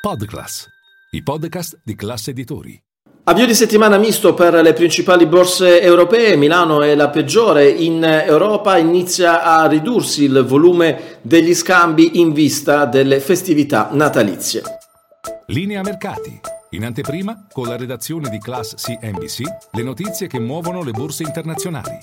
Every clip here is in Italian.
Podclass, i podcast di classe editori. Avvio di settimana misto per le principali borse europee, Milano è la peggiore in Europa, inizia a ridursi il volume degli scambi in vista delle festività natalizie. Linea mercati. In anteprima, con la redazione di Class CNBC, le notizie che muovono le borse internazionali.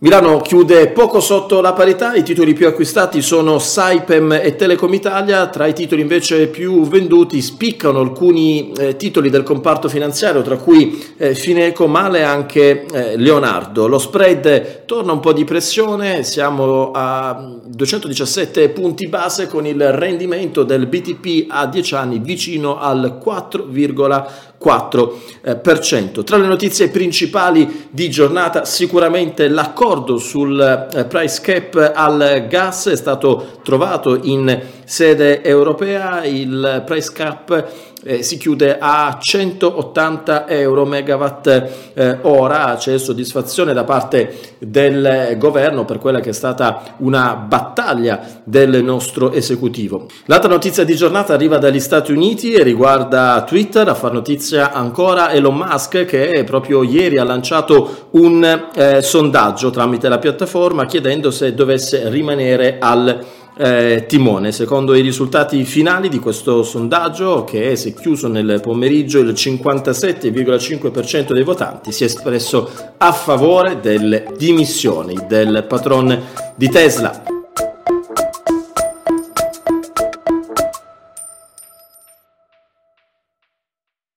Milano chiude poco sotto la parità, i titoli più acquistati sono Saipem e Telecom Italia, tra i titoli invece più venduti spiccano alcuni eh, titoli del comparto finanziario, tra cui eh, Fineco, male anche eh, Leonardo. Lo spread torna un po' di pressione, siamo a 217 punti base con il rendimento del BTP a 10 anni vicino al 4,4%. 4%. Tra le notizie principali di giornata sicuramente l'accordo sul eh, price cap al gas è stato trovato in sede europea, il price cap eh, si chiude a 180 euro megawatt eh, ora, c'è soddisfazione da parte del governo per quella che è stata una battaglia del nostro esecutivo. L'altra notizia di giornata arriva dagli Stati Uniti e riguarda Twitter, a far notizia ancora Elon Musk che proprio ieri ha lanciato un eh, sondaggio tramite la piattaforma chiedendo se dovesse rimanere al eh, timone. Secondo i risultati finali di questo sondaggio, che si è chiuso nel pomeriggio, il 57,5% dei votanti si è espresso a favore delle dimissioni del patron di Tesla.